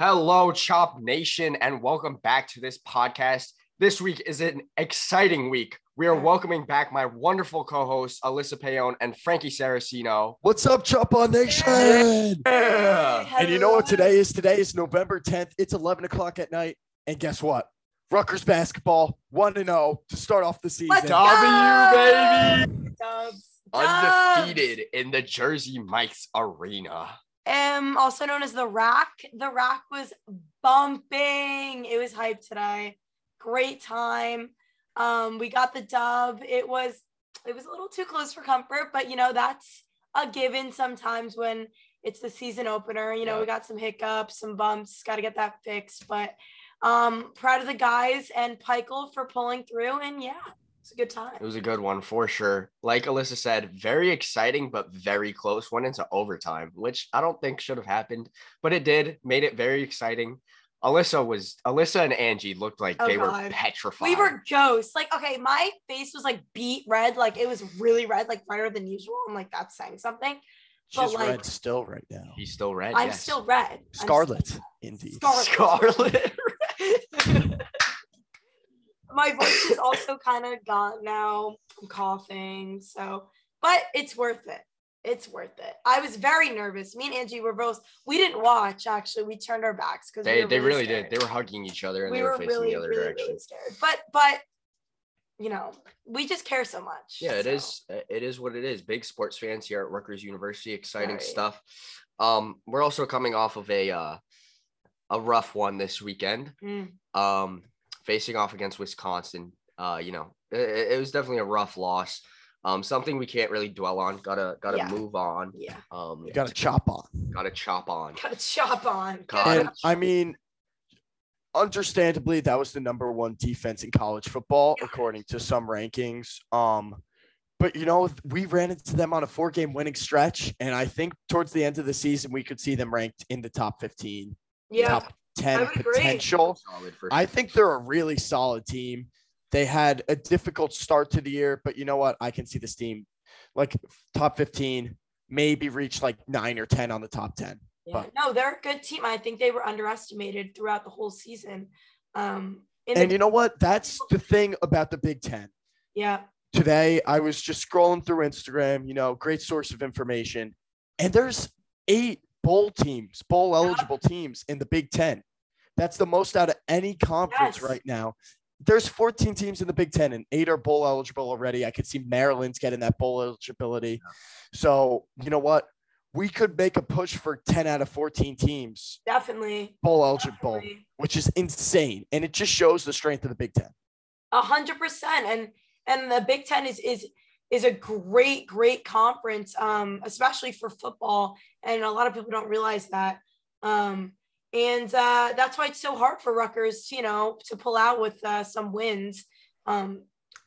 Hello, Chop Nation, and welcome back to this podcast. This week is an exciting week. We are welcoming back my wonderful co-hosts Alyssa Payon and Frankie Saracino. What's up, Chop on Nation? Yeah. And you know what today is? Today is November 10th. It's 11 o'clock at night. And guess what? Rutgers basketball 1 0 to start off the season. Let's go! W baby, Dubs. undefeated in the Jersey Mike's Arena. Um, also known as the Rack. The Rack was bumping. It was hype today. Great time. Um, we got the dub. It was it was a little too close for comfort, but you know that's a given sometimes when it's the season opener. You know, Yeah. we got some hiccups, some bumps, got to get that fixed. But um, proud of the guys and Pikiell for pulling through. And yeah, it's a good time. It was a good one for sure. Like Alyssa said, very exciting, but very close. Went into overtime, which I don't think should have happened, but it did. Made it very exciting. Alyssa was Alyssa and Angie looked like Oh, they were God. petrified. We were ghosts. Like, okay, my face was like beat red. Like it was really red, like redder than usual. I'm like, that's saying something. but, She's like- red still right now. He's still red. I'm yes. still red. I'm still- Scarlet, indeed. Scarlet. Scarlet. my voice is also kind of gone now. I'm coughing. So, but it's worth it. It's worth it. I was very nervous. Me and Angie were both, we didn't watch actually. We turned our backs because they, we they really scared. did. They were hugging each other and we they were, were facing really, the other really, direction. really scared. But, but, you know, we just care so much. Yeah, it so. is. It is what it is. Big sports fans here at Rutgers University. Exciting Right. stuff. Um, we're also coming off of a uh, a rough one this weekend. Mm. Um, facing off against Wisconsin. Uh, you know, it, it was definitely a rough loss. Um, something we can't really dwell on. Gotta gotta Yeah. move on. Yeah. Um, You got to chop on. gotta chop on. Got to chop on. Gotta And I mean, understandably, that was the number one defense in college football, Yeah. according to some rankings. Um, but you know, we ran into them on a four-game winning stretch, and I think towards the end of the season, we could see them ranked in the top 15, Yeah. top 10 potential. Solid I think they're a really solid team. They had a difficult start to the year, but you know what? I can see this team like top 15, maybe reach like nine or 10 on the top 10. Yeah, But- no, they're a good team. I think they were underestimated throughout the whole season. Um, in And the, you know what? That's the thing about the Big Ten. yeah, Today, I was just scrolling through Instagram, you know, great source of information. And there's eight bowl teams, bowl eligible teams in the Big Ten. That's the most out of any conference Yes. right now. There's 14 teams in the Big Ten, and eight are bowl eligible already. I could see Maryland's getting that bowl eligibility. So, you know what? We could make a push for 10 out of 14 teams definitely. bowl eligible, definitely. which is insane. And it just shows the strength of the Big Ten. A hundred percent. And and the Big Ten is is is a great, great conference, um, especially for football. And a lot of people don't realize that. Um, and uh, that's why it's so hard for Rutgers, you know, to pull out with uh, some wins um,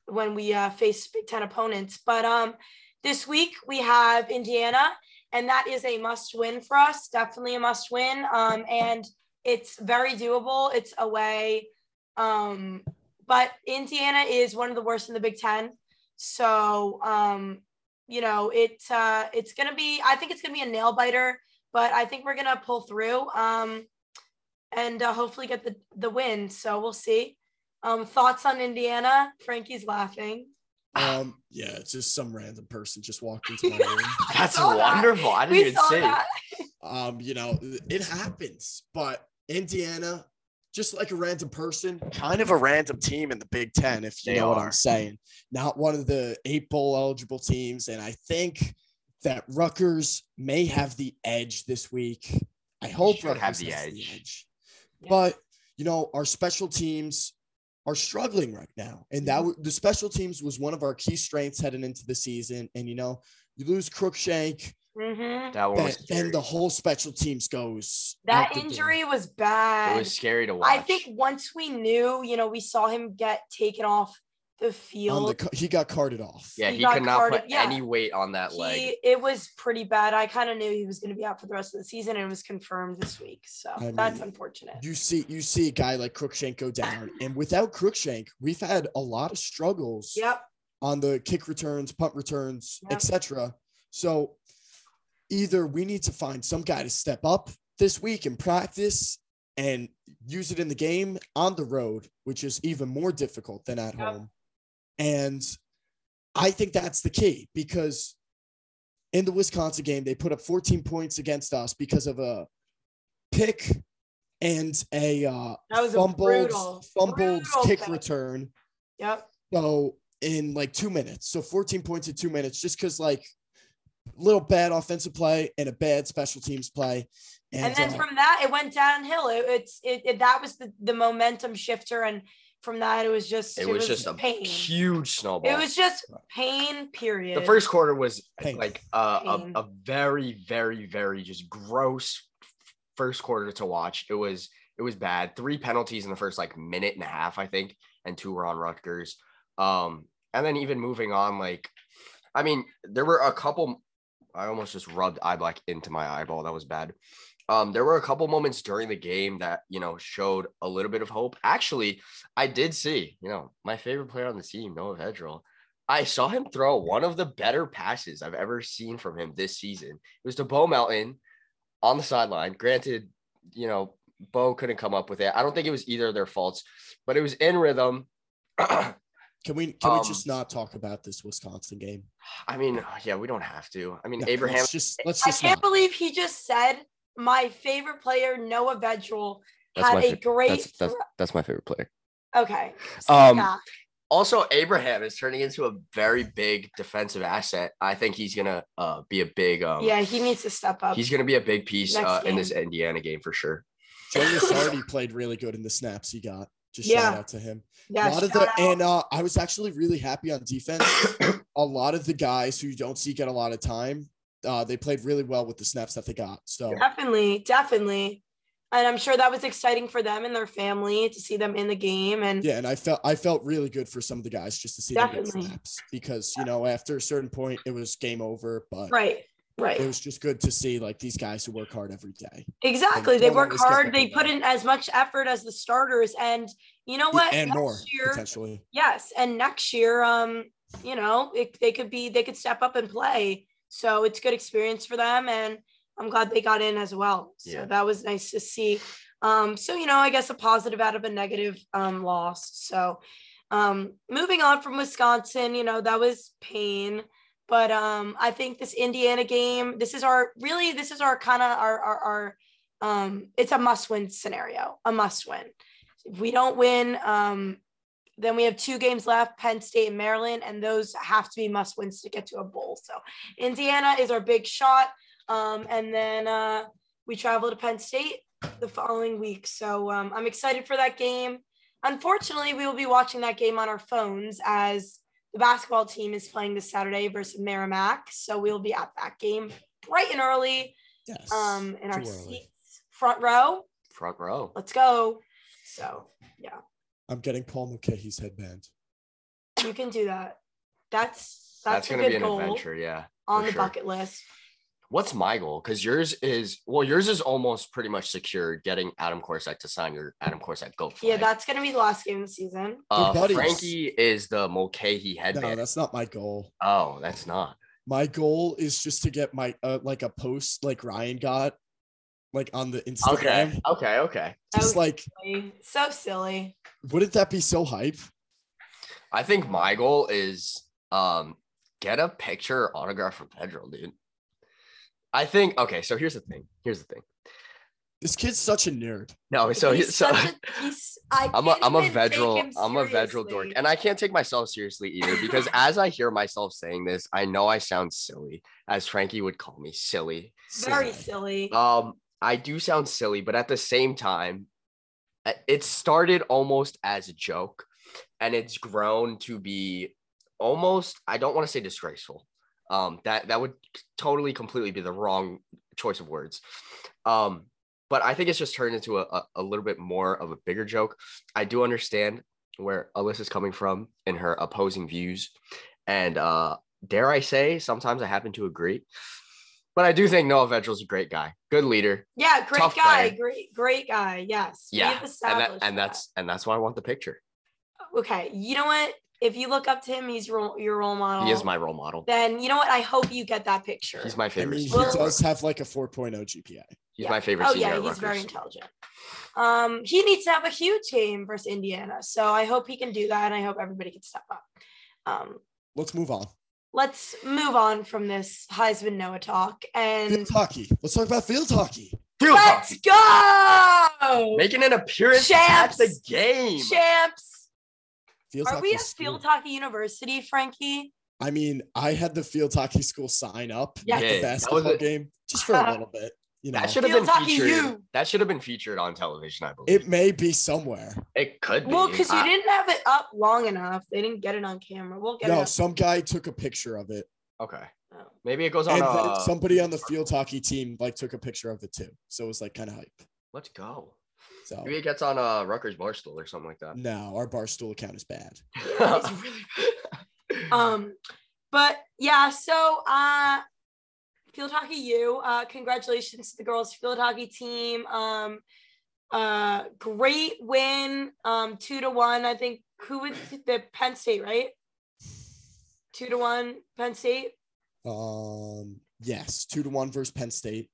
when we uh, face Big Ten opponents. But um, this week we have Indiana, and that is a must win for us. Definitely a must win. Um, and it's very doable. It's away. Um, but Indiana is one of the worst in the Big Ten. So, um, you know, it uh, it's gonna be. I think it's gonna be a nail biter, but I think we're gonna pull through um, and uh, hopefully get the the win. So we'll see. Um, thoughts on Indiana? Frankie's laughing. Um, yeah, it's just some random person just walked into my room. That's saw that. wonderful. I didn't We even saw see. that. um, you know, it happens, but Indiana, just like a random person, kind of a random team in the Big Ten, if you They know what. I'm saying. Not one of the eight bowl eligible teams, and I think that Rutgers may have the edge this week. I hope should Rutgers have the has edge. Yeah. But you know, our special teams are struggling right now, and that the special teams was one of our key strengths heading into the season. And you know, you lose Cruickshank, Mhm. That one then, was then the whole special teams goes. That out the door. injury was bad. It was scary to watch. I think once we knew, you know, we saw him get taken off the field. the he got carted off. yeah, he he could not put yeah. any weight on that leg. it was pretty bad. I kind of knew he was going to be out for the rest of the season, and it was confirmed this week. So I that's mean, unfortunate. You see, you see a guy like Cruickshank go down, and without Cruickshank, we've had a lot of struggles Yep. on the kick returns, punt returns, Yep. etc. So either we need to find some guy to step up this week in practice and use it in the game on the road, which is even more difficult than at home. And I think that's the key because in the Wisconsin game, they put up 14 points against us because of a pick and a uh, That was a fumbled, brutal, fumbled brutal kick return. Yep. So in like two minutes, so 14 points in two minutes, just because like little bad offensive play and a bad special teams play. And, And, then uh, from that, it went downhill. It, it's it, it that was the, the momentum shifter, and from that, it was just It was just a pain. huge snowball. It was just pain. Period. the first quarter was Pain. like uh, a, a very very very just gross first quarter to watch it was it was bad three penalties in the first like minute and a half i think and two were on rutgers um and then even moving on like i mean there were a couple i almost just rubbed eye black into my eyeball that was bad um there were a couple moments during the game that you know showed a little bit of hope actually i did see you know my favorite player on the team noah vedral I saw him throw one of the better passes I've ever seen from him this season. It was to Bo Melton on the sideline. Granted, you know, Bo couldn't come up with it. I don't think it was either of their faults, but it was in rhythm. I can we can um, we just not talk about this Wisconsin game? I mean, yeah, we don't have to. I mean, Yeah, Abraham, Let's just let's I can't not. believe he just said my favorite player, Noah Vedral, That's had a fa- great. that's, that's, that's my favorite player. okay. Um, Yeah. Also, Abraham is turning into a very big defensive asset. I think he's gonna uh, be a big. Um, yeah, he needs to step up. he's gonna be a big piece uh, in this. Indiana game for sure. Joe Lusardi played really good in the snaps he got. Just Yeah. shout out to him. yeah, a lot of the out. and uh, I was actually really happy on defense. a lot of the guys who you don't see get a lot of time, uh, they played really well with the snaps that they got. So Definitely, definitely. And I'm sure that was exciting for them and their family to see them in the game. And yeah, and I felt I felt really good for some of the guys just to see them get snaps because you know after a certain point it was game over, but right, right. it was just good to see like these guys who work hard every day. Exactly. and They work hard. They put in as much effort as the starters. And you know what? and Next more year, potentially. yes. And next year, um, you know, it, they could be they could step up and play. So it's good experience for them. And I'm glad they got in as well. So Yeah. that was nice to see. Um, so you know, I guess a positive out of a negative um loss. So um moving on from Wisconsin, you know, that was pain. But um, I think this Indiana game, this is our really, this is our kind of our, our our um, it's a must-win scenario, a must-win. If we don't win, um, then we have two games left, Penn State and Maryland, and those have to be must-wins to get to a bowl. So Indiana is our big shot, um, and then uh, we travel to Penn State the following week. So um, I'm excited for that game. Unfortunately, we will be watching that game on our phones as the basketball team is playing this Saturday versus Merrimack. So we'll be at that game bright and early Yes. um, in our early. seats, front row. Front row. Let's go. So yeah. I'm getting Paul Mulcahy's headband. you can do that. That's That's, that's, gonna be an goal adventure. Yeah. on the sure. bucket list. What's my goal? Because yours is well, yours is almost pretty much secured. Getting Adam Korsak to sign your Adam Korsak goat flag. Yeah, that's gonna be the last game of the season. uh, buddies. Frankie is the Mulcahy No, headband. that's not my goal. oh, that's not. My goal is just to get my uh, like a post like Ryan got, like on the Instagram. Okay. Okay. Okay. Just like, silly. so silly. wouldn't that be so hype? I think my goal is um get a picture or autograph from Pedro, dude. I think okay, so here's the thing. Here's the thing. This kid's such a nerd. No, so He's so such a- he's- I I'm a can't I'm a even Vedral I'm a Vedral dork, and I can't take myself seriously either because as I hear myself saying this, I know I sound silly, as Frankie would call me, silly. very Silly. silly. Um, I do sound silly, but at the same time, uh, it started almost as a joke, and it's grown to be almost. I don't want to say disgraceful. Um, that that would totally completely be the wrong choice of words. Um, but I think it's just turned into a, a, a little bit more of a bigger joke. I do understand where Alyssa's coming from in her opposing views, and uh, dare I say, sometimes I happen to agree. But I do think Noah Vedral's a great guy, good leader. Yeah, great guy. player. Great, great guy. Yes. Yeah, and, that, and that. that's and that's why I want the picture. okay. You know what? If you look up to him, he's your, your role model. He is my role model. Then you know what? I hope you get that picture. He's my favorite. I favorite. mean, he senior. does have like a 4.0 GPA. He's Yeah. my favorite Oh senior. yeah, at he's very intelligent. Um, he needs to have a huge game versus Indiana, so I hope he can do that, and I hope everybody can step up. Um, Let's move on. let's move on from this Heisman Noah talk and Field hockey. Let's talk about field hockey. Field let's hockey. go, Making an appearance Champs. at the game. champs. Field Are we at school. Field Hockey University, Frankie? I mean, I had the field hockey school sign up Yeah. at Yeah, the that basketball was a- game just for a little bit. You know, That should have been Field hockey featured. U. That should have been featured on television, I believe. it may be somewhere. It could be. Well, because you didn't have it up long enough, they didn't get it on camera. We'll get No, it. Up. some guy took a picture of it, Okay. Oh. Maybe it goes on. and then Uh, somebody on the field hockey team like took a picture of it too. So it was like kind of hype. let's go. So Maybe it gets on uh Rutgers Barstool or something like that. no, our barstool account is bad. It's really um but yeah so uh field hockey you uh congratulations to the girls field hockey team um uh great win um two to one i think who would the penn state right two to one penn state Um, yes, two to one versus Penn State.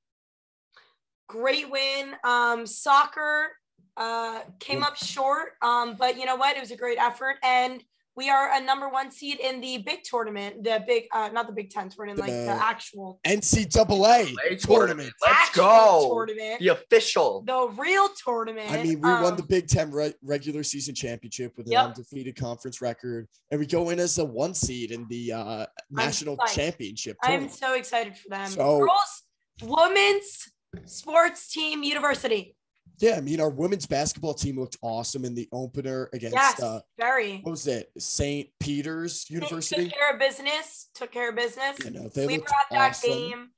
great win um soccer uh came up short um but you know what it was a great effort and we are a number one seed in the big tournament the big uh not the big 10 tournament like the The- actual NCAA Play tournament. Let's go. tournament The official. the real tournament I mean, we won Um, the Big Ten re- regular season championship with an Yep. undefeated conference record, and we go in as a one seed in the uh, national psyched. championship. i'm so excited for them So- girls women's sports team university Yeah, I mean, our women's basketball team looked awesome in the opener against yes uh, very what was it, St. Peter's They University? took care of business took care of business You know, they we were looked that awesome. game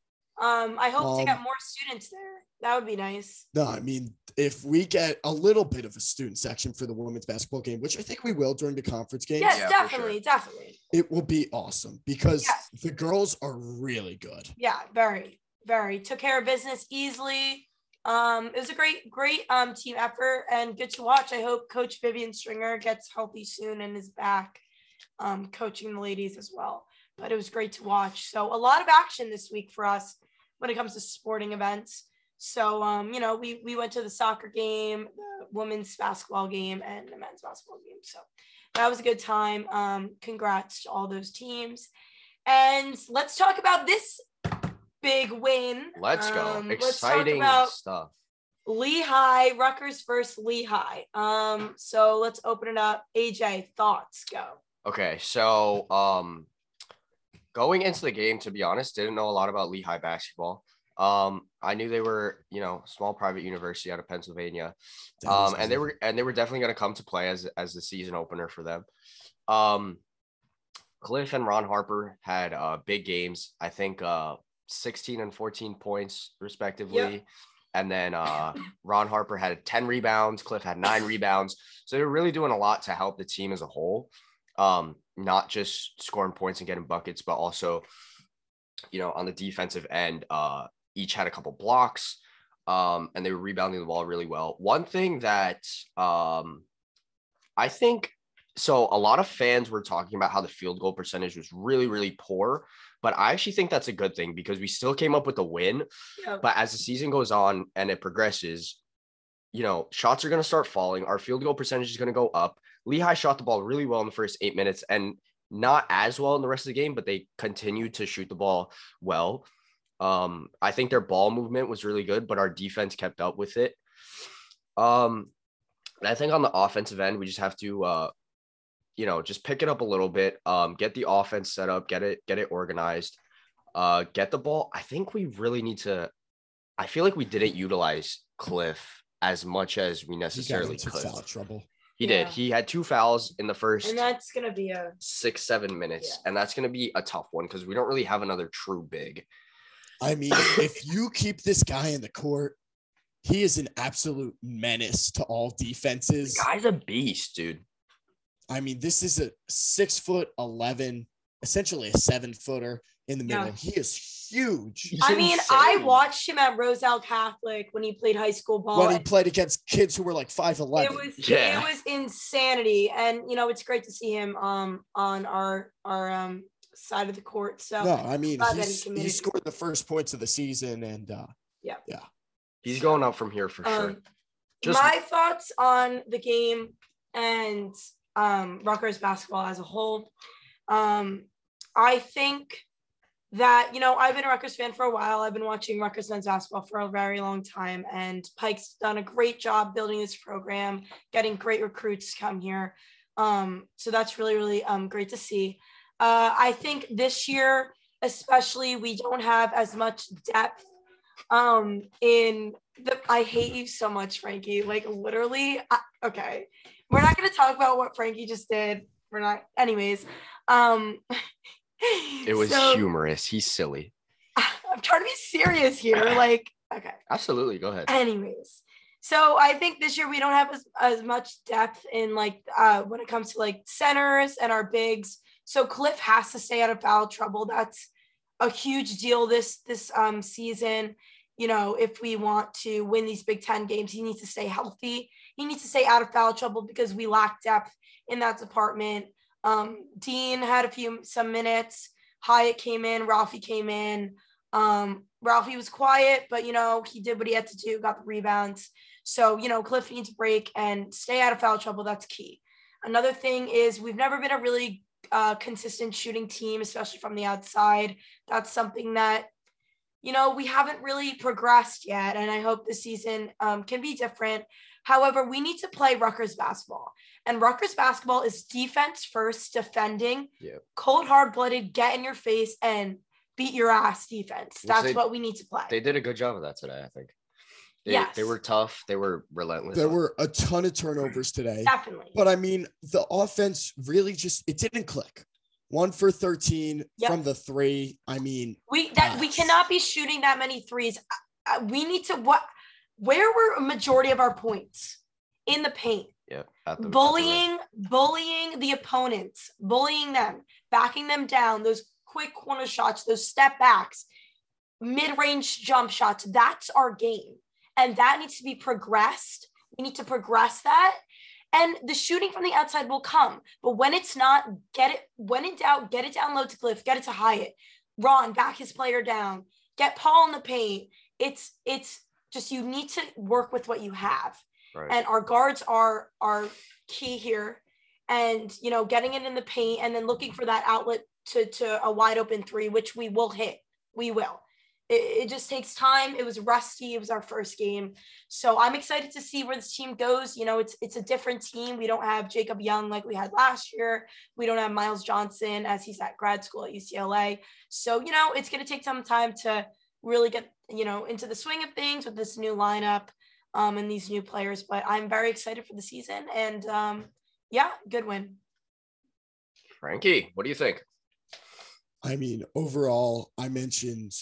um i hope to get Um, more students there that would be nice No, I mean, if we get a little bit of a student section for the women's basketball game, which I think we will during the conference game. yes Yeah, for sure. definitely definitely it will be awesome because Yes. the girls are really good. yeah very very took care of business easily um it was a great great um team effort and good to watch. I hope coach vivian stringer gets healthy soon and is back um coaching the ladies as well. But it was great to watch. So a lot of action this week for us when it comes to sporting events. So um you know we we went to the soccer game the women's basketball game and the men's basketball game. So that was a good time. Um congrats to all those teams. And let's talk about this big win. Let's go. Um, let's talk Exciting about stuff. Lehigh, Rutgers versus Lehigh. Um, so let's open it up. AJ, thoughts go. Okay, so um going into the game, to be honest, didn't know a lot about Lehigh basketball. Um, I knew they were, you know, small private university out of Pennsylvania. Um, and they were and they were definitely going to come to play as as the season opener for them. Um, Cliff and Ron Harper had uh big games. I think uh 16 and 14 points respectively. And then uh Ron Harper had 10 rebounds, Cliff had 9 rebounds. So they're really doing a lot to help the team as a whole. Um not just scoring points and getting buckets, but also you know, on the defensive end, uh each had a couple blocks um, and they were rebounding the ball really well. One thing that um, I think so, a lot of fans were talking about how the field goal percentage was really, really poor, but I actually think that's a good thing because we still came up with a win. Yeah. But as the season goes on and it progresses, you know, shots are going to start falling. Our field goal percentage is going to go up. Lehigh shot the ball really well in the first eight minutes and not as well in the rest of the game, but they continued to shoot the ball well. Um, I think their ball movement was really good, but our defense kept up with it. Um, and I think on the offensive end, we just have to, uh, you know, just pick it up a little bit. Um, get the offense set up, get it, get it organized, uh, get the ball. I think we really need to. I feel like we didn't utilize Cliff as much as we necessarily into could. foul trouble. He Yeah. did. He had two fouls in the first And that's gonna be a six, seven minutes, Yeah. and that's going to be a tough one because we don't really have another true big. I mean, if you keep this guy in the court, he is an absolute menace to all defenses. The guy's a beast, dude. I mean, this is a six foot 11, essentially a seven footer in the Yeah. middle. He is huge. He's I mean, I watched him at Roselle Catholic when he played high school ball. when he played against kids who were like five it was Yeah. it was insanity, and you know it's great to see him um on our our um side of the court. So No, I mean he he's, he scored the first points of the season, and uh, yeah. Yeah. He's going up from here for sure. Um, Just- my thoughts on the game and um, Rutgers basketball as a whole. Um, I think that you know I've been a Rutgers fan for a while. I've been watching Rutgers men's basketball for a very long time, and Pike's done a great job building this program, getting great recruits to come here. Um, so that's really really um, great to see. Uh, I think this year, especially, we don't have as much depth um in the I hate you so much, Frankie. Like literally, I, okay. We're not gonna talk about what Frankie just did. We're not, anyways. Um, it was so- humorous. He's silly. I'm trying to be serious here. Like, okay. Absolutely. Go ahead. Anyways, so I think this year we don't have as, as much depth in like uh when it comes to like centers and our bigs. So Cliff has to stay out of foul trouble. That's a huge deal this this um season. You know, if we want to win these Big Ten games, he needs to stay healthy. He needs to stay out of foul trouble because we lack depth in that department. Um, Dean had a few some minutes. Hyatt came in. Ralphie came in. Um, Ralphie was quiet, but you know, he did what he had to do, got the rebounds. So, you know, Cliff needs a break and stay out of foul trouble. That's key. Another thing is we've never been a really uh, consistent shooting team, especially from the outside. That's something that, you know, we haven't really progressed yet. And I hope this season um, can be different. However, we need to play Rutgers basketball. And Rutgers basketball is defense first, defending, Yep. cold, hard blooded, get in your face and beat your ass defense. Well, That's they- what we need to play. They did a good job of that today, I think. They, Yes. they were tough. They were relentless. there were a ton of turnovers today. Definitely. But I mean, the offense really just it didn't click. One for 13 Yep. from the three. I mean, We that we cannot be shooting that many threes. Uh, we need to what? Where were a majority of our points in the paint? yeah, at the- at the rim. bullying, bullying the opponents, bullying them, backing them down. Those quick corner shots, those step backs, mid-range jump shots. That's our game, and that needs to be progressed. We need to progress that. And the shooting from the outside will come. But when it's not, get it, when in doubt, get it down low to Cliff, get it to Hyatt. Ron, back his player down. Get Paul in the paint. It's it's just you need to work with what you have. Right. And our guards are are key here. And you know, getting it in the paint and then looking for that outlet to to a wide open three, which we will hit. We will. It, it just takes time. It was rusty. It was our first game. So I'm excited to see where this team goes. You know, it's it's a different team. We don't have Jacob Young like we had last year. We don't have Myles Johnson as he's at grad school at UCLA. So, you know, it's gonna take some time to really get, you know, into the swing of things with this new lineup um, and these new players. But I'm very excited for the season. And um, yeah, good win. Frankie, what do you think? I mean, overall, I mentioned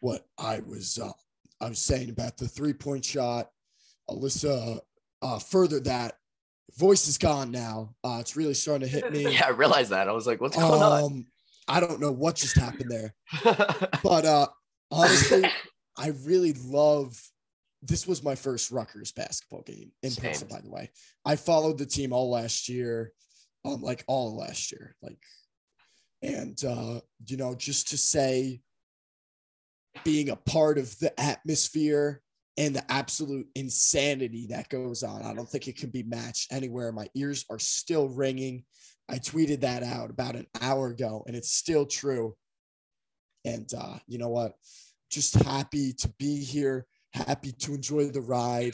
what I was uh, I was saying about the three point shot. Alyssa uh, furthered that. Voice is gone now. Uh, it's really starting to hit me. Yeah, I realized that. I was like, what's going on? Um, I don't know what just happened there, but uh, honestly, I really love. This was my first Rutgers basketball game in Same. person. By the way, I followed the team all last year, um, like all last year, like, and uh, you know, just to say, being a part of the atmosphere and the absolute insanity that goes on, I don't think it can be matched anywhere. My ears are still ringing. I tweeted that out about an hour ago, and it's still true. And uh, you know what? Just happy to be here, happy to enjoy the ride.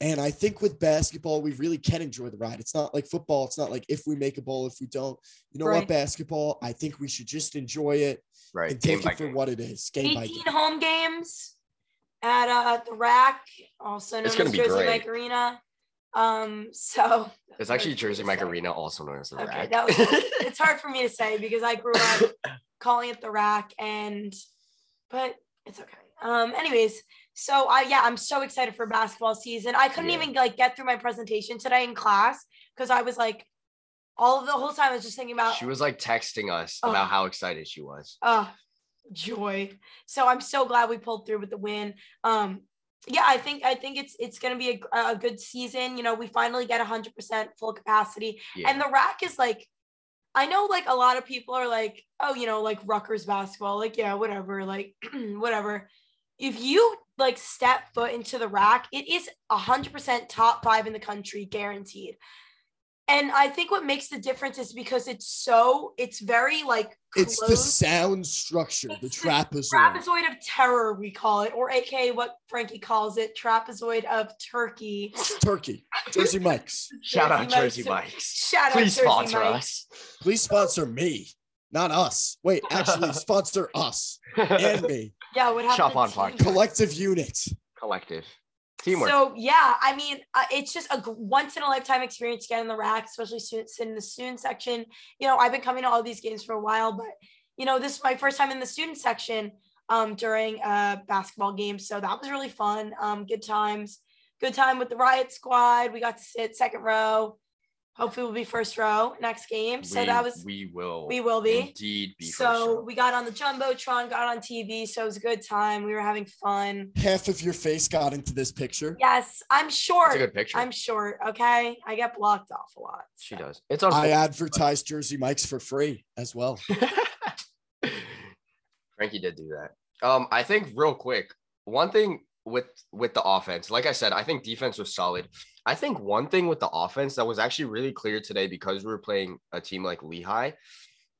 And I think with basketball, we really can enjoy the ride. It's not like football. It's not like if we make a ball, if we don't. You know Right. what? Basketball, I think we should just enjoy it right. and Game take by it for game. what it is. Game by 18 game. home games at uh, the rack, also known It's as Jersey great. Mike Arena. Um, so It's actually Jersey Mike Arena, also known as the Okay, Rack. that was- it's hard for me to say because I grew up calling it the rack and but it's okay. Um anyways, so I yeah, I'm so excited for basketball season. I couldn't Yeah. even like get through my presentation today in class because I was like all of the whole time I was just thinking about She was like texting us Oh. about how excited she was. uh joy. So I'm so glad we pulled through with the win. Um yeah, I think I think it's it's going to be a, a good season. You know, we finally get 100% full capacity. Yeah. And the rack is like I know like a lot of people are like, "Oh, you know, like Rutgers basketball, like yeah, whatever, like whatever." If you like step foot into the rack, it is 100% top 5 in the country guaranteed. And I think what makes the difference is because it's so it's very like It's the sound structure, the It's the trapezoid. trapezoid of terror, we call it, or aka what Frankie calls it, trapezoid of turkey. Turkey, Jersey Mike's. Shout out Jersey Jersey Mike's. Mike's. Shout out Please Jersey sponsor Mike's. us. Please sponsor me, not us. Wait, actually, sponsor us and me. Yeah, what happened? Chop on team- podcast. Collective unit. Collective. Teamwork. So yeah, I mean, uh, it's just a once in a lifetime experience to get in the rack, especially student, sit in the student section. You know, I've been coming to all these games for a while, but you know, this is my first time in the student section um, during a basketball game, so that was really fun. Um, good times, good time with the riot squad. We got to sit second row. Hopefully, we'll be first row next game. So we, that was we will we will be. indeed be so first we got on the jumbotron, got on TV, so it was a good time. We were having fun. Half of your face got into this picture. Yes, I'm short. That's a good picture. I'm short. Okay, I get blocked off a lot. she does. It's on. I unfortunate. advertise Jersey Mike's for free as well. Frankie did do that. Um, I think real quick, one thing with with the offense, like I said, I think defense was solid. I think one thing with the offense that was actually really clear today because we were playing a team like Lehigh,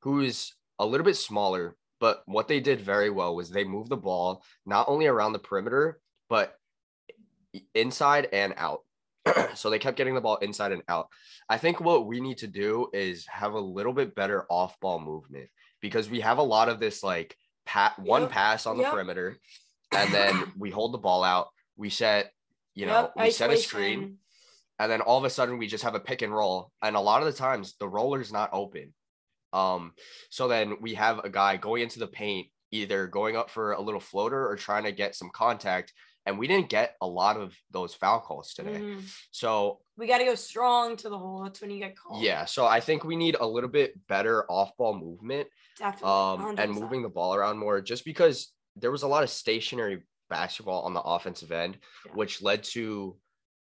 who's a little bit smaller, but what they did very well was they moved the ball not only around the perimeter, but inside and out. so they kept getting the ball inside and out. I think what we need to do is have a little bit better off ball movement because we have a lot of this like pat one Yep, pass on the yep. perimeter and then we hold the ball out. We set, you know, Yep, we set a screen and then all of a sudden we just have a pick and roll and a lot of the times the roller's not open um so then we have a guy going into the paint either going up for a little floater or trying to get some contact and we didn't get a lot of those foul calls today Mhm. so We got to go strong to the hole. That's when you get called. yeah so i think we need a little bit better off ball movement definitely. um, and moving the ball around more just because there was a lot of stationary basketball on the offensive end, Yeah. which led to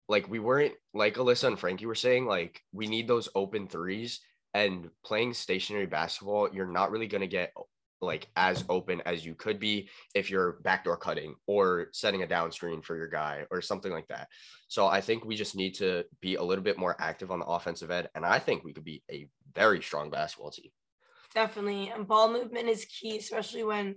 like we weren't like Alyssa and Frankie were saying, like we need those open threes and playing stationary basketball, you're not really gonna get like as open as you could be if you're backdoor cutting or setting a down screen for your guy or something like that. So I think we just need to be a little bit more active on the offensive end. And I think we could be a very strong basketball team. Definitely. And ball movement is key, especially when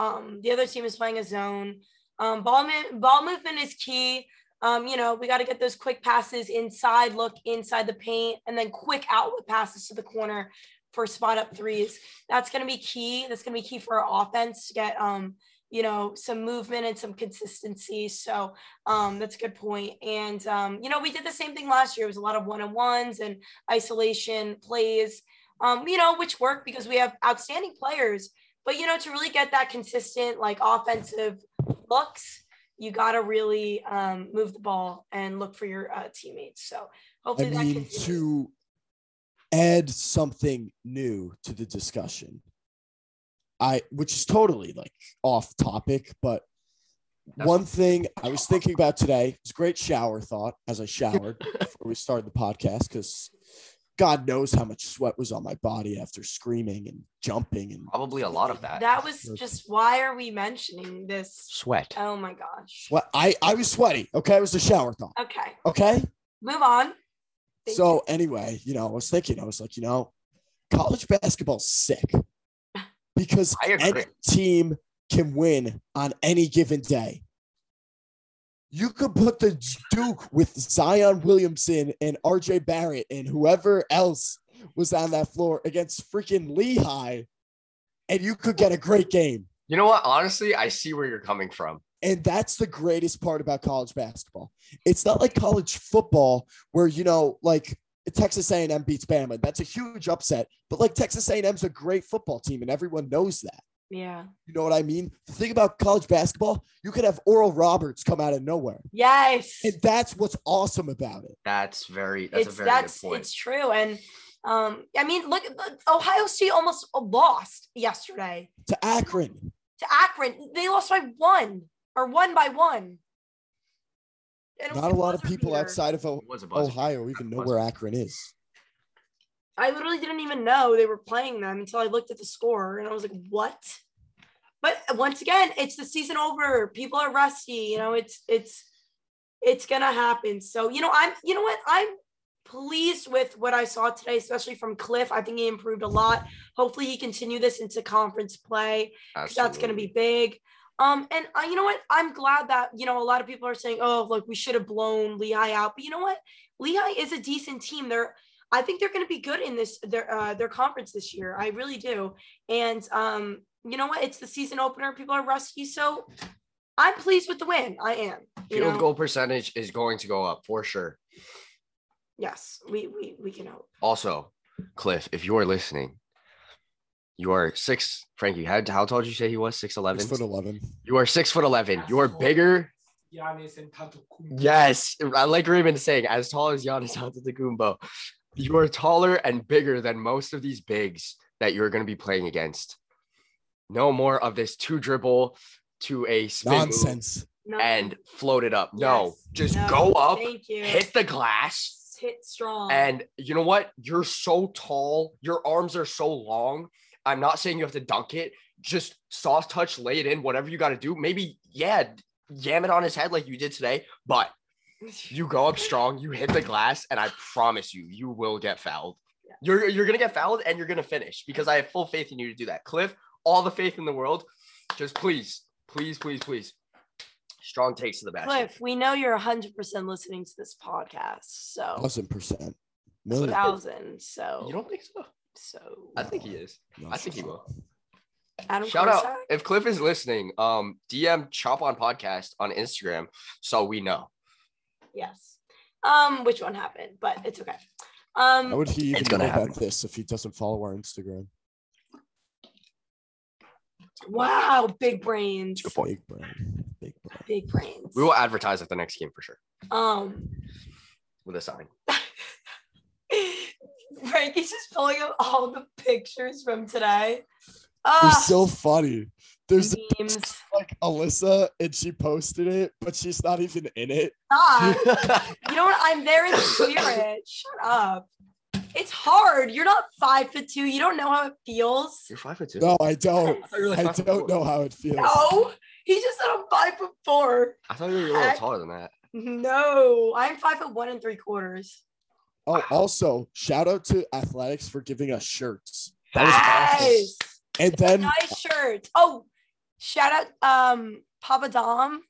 um, the other team is playing a zone. Um, ball, mo- ball movement is key. Um, you know, we got to get those quick passes inside, look inside the paint, and then quick outlet passes to the corner for spot up threes. That's going to be key. That's going to be key for our offense to get, um, you know, some movement and some consistency. So um, that's a good point. And, um, you know, we did the same thing last year. It was a lot of one on ones and isolation plays um, you know, which work because we have outstanding players. But you know, to really get that consistent like offensive looks, you got to really um, move the ball and look for your uh, teammates. So hopefully I hopefully that mean, continues. to add something new to the discussion, I which is totally like off topic, but That's one thing I was thinking about today was a great shower thought as I showered before we started the podcast because God knows how much sweat was on my body after screaming and jumping and Probably a lot of that. that was just why are we mentioning this? Sweat. Oh my gosh. sweat. I I was sweaty. Okay, it was a shower thought. Okay, Okay. move on. Thank so you. anyway, you know, I was thinking, I was like, you know, college basketball's sick because I any team can win on any given day. You could put the Duke with Zion Williamson and RJ Barrett and whoever else was on that floor against freaking Lehigh, and you could get a great game. You know what? Honestly, I see where you're coming from. And that's the greatest part about college basketball. It's not like college football where you know, like Texas A&M beats Bama. That's a huge upset. But like Texas A&M's a great football team, and everyone knows that. Yeah. You know what I mean? The thing about college basketball, you could have Oral Roberts come out of nowhere, Yes. and that's what's awesome about it. That's very. That's it's a very that's good point. it's true and Um, I mean, look, Ohio State almost lost yesterday To Akron. to Akron. They lost by one or one by one. And Not a lot of people beater. outside of O- It was a buzzer. Ohio even know where Akron is. I literally didn't even know they were playing them until I looked at the score and I was like, what? But once again, it's the season over. People are rusty. You know, it's it's it's gonna happen. So, you know, I'm you know what? I'm pleased with what I saw today, especially from Cliff. I think he improved a lot. Hopefully he continue this into conference play. that's going to be big. Um, and uh, you know what? I'm glad that you know a lot of people are saying, "Oh, look, we should have blown Lehigh out." But you know what? Lehigh is a decent team. They're, I think they're going to be good in this their uh, their conference this year. I really do. And um, you know what? It's the season opener. People are rusty, so I'm pleased with the win. I am. You Field know? goal percentage is going to go up for sure. Yes, we we we can hope. Also, Cliff, if you are listening, you are six. Frankie, how, how tall did you say he was? Six eleven. Six foot eleven. You are six foot eleven. You are bigger. Giannis and Yes, I like Raymond saying, as tall as Giannis Antetokounmpo. You are taller and bigger than most of these bigs that you're going to be playing against. No more of this two dribble to a spin Nonsense. And float it up. No, just no, go up, Thank you. hit the glass, hit strong. And you know what? You're so tall. Your arms are so long. I'm not saying you have to dunk it. Just soft touch, lay it in, whatever you got to do. Maybe, yeah, yam it on his head like you did today. But you go up strong, you hit the glass, and I promise you, you will get fouled. Yeah. You're you're gonna get fouled and you're gonna finish because I have full faith in you to do that. Cliff, all the faith in the world. Just please, please, please, please. Strong takes to the basket. Cliff, we know you're 100% listening to this podcast. So, Thousand percent. Million. thousand. So, You don't think so? so I think he is. No, I think he will. Adam Shout out if Cliff is listening, um, DM Chop on Podcast on Instagram so we know. Yes. Um, which one happened, but it's okay. Um, How would he even gonna know happen. about this if he doesn't follow our Instagram? wow, big brains. Good point. Big brain. Big brain. Big brains. We will advertise at the next game for sure um with a sign. Frankie's just pulling up all the pictures from today. It's Ah, so funny. There's memes. like Alyssa and she posted it, but she's not even in it. Stop. You know what? I'm there in spirit. Shut up. It's hard. You're not five foot two. You don't know how it feels. You're five foot two. No, I don't. I thought you were like I don't know how it feels. No, he just said I'm five foot four. I thought you were a little Heck. taller than that. No, I'm five foot one and three quarters. Oh, also, shout out to Athletics for giving us shirts. That was awesome. Yes. And then nice shirt. Oh, shout out um Papa Dom.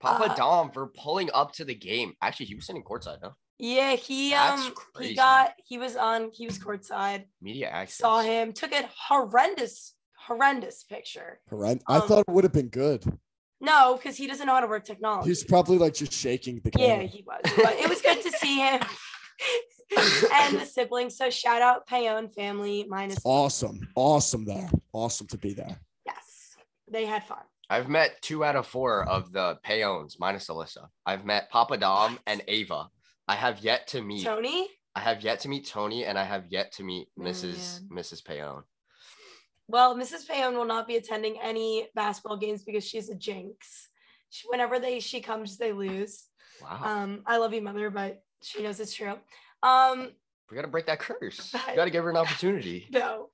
Papa Uh, Dom for pulling up to the game. Actually, he was sitting courtside, no? Yeah, he That's um crazy. he got he was on he was courtside. Media access. Saw him, took a horrendous horrendous picture. horrend- I Um, thought it would have been good. No, because he doesn't know how to work technology. He's probably like just shaking the camera. yeah, he was. But it was good to see him and the siblings. So shout out Payon family minus Awesome. Awesome there. Awesome to be there. yes. They had fun. I've met two out of four of the Payons minus Alyssa. I've met Papa Dom and Ava. I have yet to meet. Tony? I have yet to meet Tony, and I have yet to meet Oh, Mrs. Mrs. Payon. Well, Mrs. Payon will not be attending any basketball games because she's a jinx. She, whenever they she comes, they lose. Wow, Um, I love you, mother, but she knows it's true. Um, we gotta break that curse. but- We gotta give her an opportunity. no.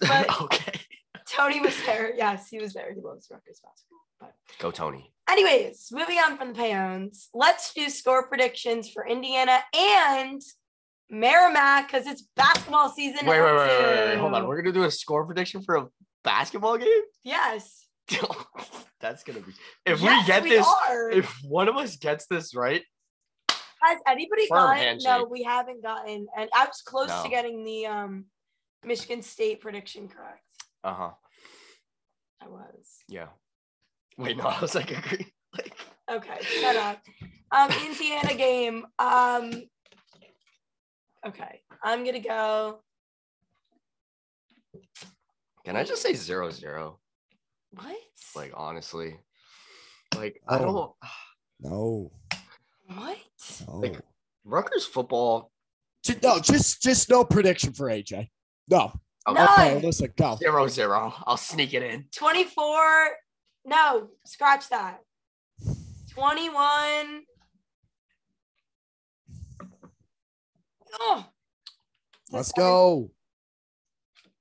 But- okay, Tony was there. Yes, he was there. He loves Rutgers basketball. But go Tony. anyways, moving on from the Payons, let's do score predictions for Indiana and Merrimack because it's basketball season. Wait, wait, wait, wait, wait, wait, hold on. We're gonna do a score prediction for a basketball game. Yes. That's gonna be. If Yes, we get we this, are. if one of us gets this right, Has anybody Firm gotten? No, we haven't gotten. And I was close No. to getting the um Michigan State prediction correct. uh huh, I was. yeah. Wait, no, I was like agree. Like, Okay, shut up. Um, Indiana game. Um, okay, I'm gonna go. can I just say zero zero? What? Like honestly, like I Oh. don't. No. What? No. Like- oh. Rutgers football Ju- No, just just no prediction for AJ. No. Okay. No. Okay, listen, go. Zero zero. I'll sneak it in. 24. No, scratch that. 21. Oh, Let's go.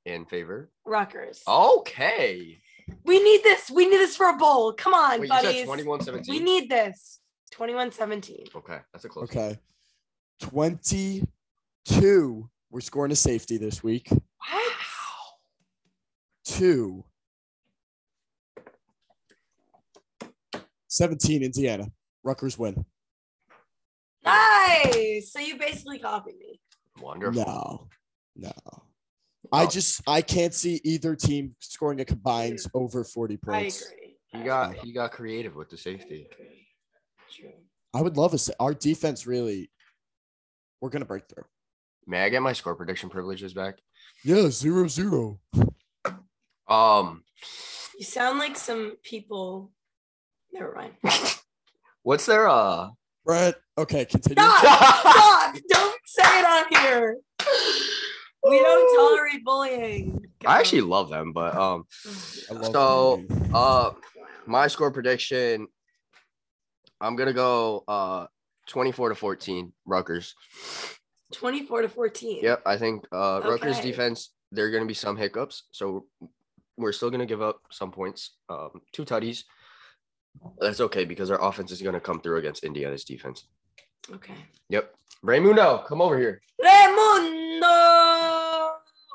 In favor. Rutgers. Okay. We need this. We need this for a bowl. Come on, Wait, you said buddies. 21 We need this. 21 17. Okay, that's a close. Okay. 22. We're scoring a safety this week. What? Two. 17 Indiana. Rutgers win. Nice. So you basically copied me. Wonderful. No. No. I Oh. just I can't see either team scoring a combined over 40 I points. agree. He got he got creative with the safety. True. I would love a sa- our defense really we're gonna break through. May I get my score prediction privileges back? Yeah, zero zero. Um, You sound like some people. Never mind. what's their uh? Brett. Okay, continue. Stop! Stop! Don't say it on here. We don't tolerate bullying. I actually love them, but um, I love So, bullying. uh, my score prediction. I'm gonna go uh 24 to 14 Rutgers. 24 to 14. Yep, I think uh Rutgers defense there are gonna be some hiccups, so we're still gonna give up some points. Um, two tutties. That's okay because our offense is gonna come through against Indiana's defense. Okay. Yep. Raymundo, come over here. Raimundo!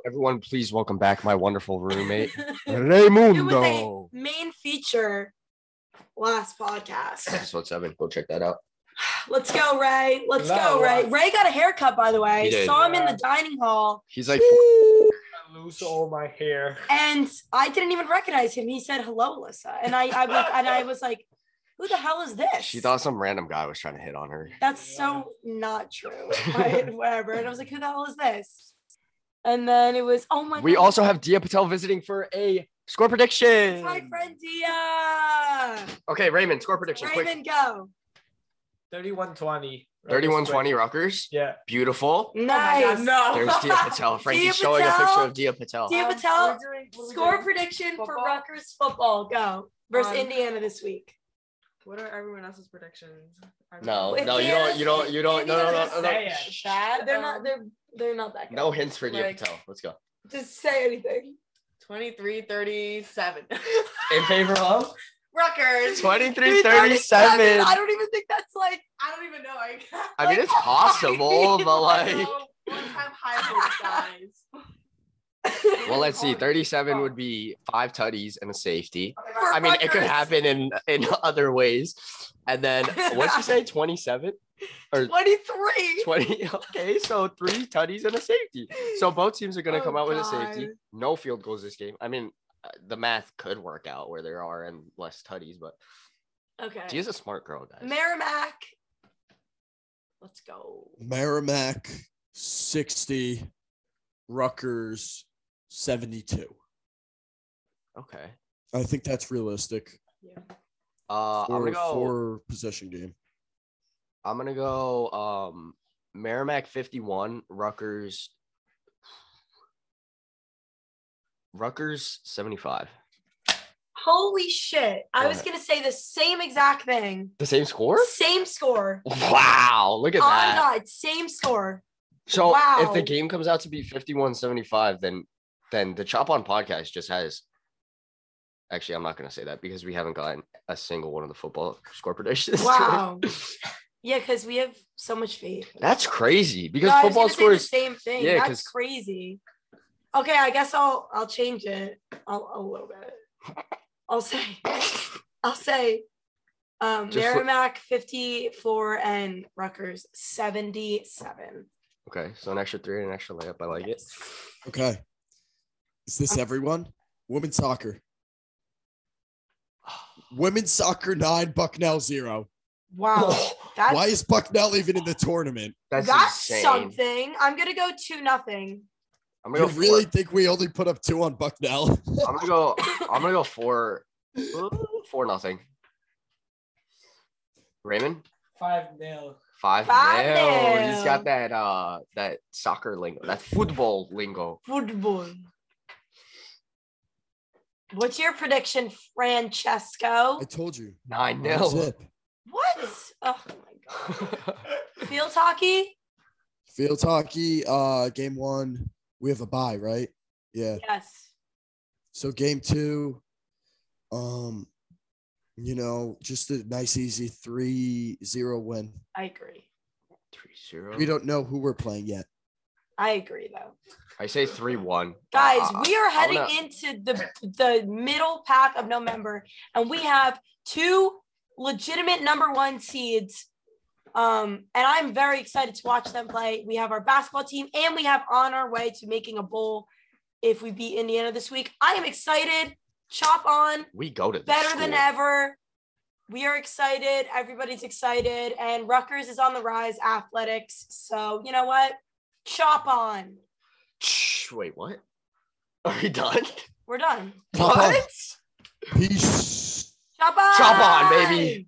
Everyone, please welcome back my wonderful roommate, It was a main feature last podcast. Episode seven. Go check that out. Let's go, Ray. Let's No, go, Ray. Ray got a haircut, by the way. Did. Saw him in the dining hall, He's like, I lose all my hair. and I didn't even recognize him. He said, "Hello, Alyssa," and I, I was, and I was like, "Who the hell is this?" she thought some random guy was trying to hit on her. That's so not true. But whatever. And I was like, who the hell is this? And then it was, oh my god. We God, also have Dia Patel visiting for a score prediction. it's my friend Dia. Okay, Raymond, score prediction. quick. Raymond, go. 3120. 31-20 Rutgers. Yeah. Beautiful. Nice. Oh no. There's Dia Patel. Frankie's Dia showing a picture of Dia Patel. Dia Um, Patel, we're doing- what are we Score doing? prediction for Football? Rutgers football. Go. Versus Um, Indiana this week. What are everyone else's predictions? No, no, you don't, you don't, you don't, no, no, no, no, no. Say it. Shh. They're um, not. They're they're not that good. No hints for Dia Like- Patel. Let's go. Just say anything. 23 37. In favor of Rutgers. 23-37. I don't even think that's like. I don't even know. I, I mean, it's possible, but like, one time high guys. well, let's see. 37 would be five tutties and a safety. for I mean, it could happen in in other ways. And then what'd you say? 27 or 23. 20? Okay, so three tutties and a safety. So both teams are going to Oh, come out with a safety. No field goals this game. I mean, uh, the math could work out where there are and less tutties, but Okay. she's a smart girl, guys. Merrimack. Let's go. Merrimack 60, Rutgers 72. Okay. I think that's realistic Uh, I'm for gonna go. for possession game. I'm gonna go. Um, Merrimack 51, Rutgers. Rutgers 75. Holy shit. I was going to say the same exact thing. The same score? Same score. Wow, look at Oh my that. God. Same score. So if the game comes out to be 51-75, then then the Chop On podcast just has actually I'm not gonna say that because we haven't gotten a single one of the football score predictions. Wow. Yeah, because we have so much faith. That's crazy because No, football gonna the scores same thing. yeah, That's 'cause- crazy. Okay, I guess I'll I'll change it I'll, a little bit. I'll say I'll say um, Just for- Merrimack 54 and Rutgers 77. Okay, so an extra three and an extra layup. I like it. Okay. Is this everyone? Women's soccer. Women's soccer nine, Bucknell zero. Wow. That's Why is Bucknell even in the tournament? That's, that's something. I'm gonna go two nothing. I'm You gonna go really think we only put up two on Bucknell? I'm gonna go. I'm gonna go four. Four nothing. Raymond. 5 0. Five, Five nil. He's nil. got that uh that soccer lingo, that football lingo. Football. What's your prediction, Francesco? I told you. Nine One nil. Zip. What? Oh my god. Field hockey? Field hockey, uh, game one, we have a bye, right? Yeah. Yes. So game two, um, you know, just a nice, easy 3-0 win. I agree. Three zero. We don't know who we're playing yet. I agree though. I say three one. Guys, Uh, we are heading wanna- into the the middle pack of November, and we have two legitimate number one seeds. Um, and I'm very excited to watch them play. We have our basketball team, and we have on our way to making a bowl if we beat Indiana this week. I am excited. Chop on, We go to this better than ever. We are excited. Everybody's excited, and Rutgers is on the rise. Athletics. So you know what? Chop on. Wait, what? Are we done? We're done. What? Peace. Chop on. Chop on, baby.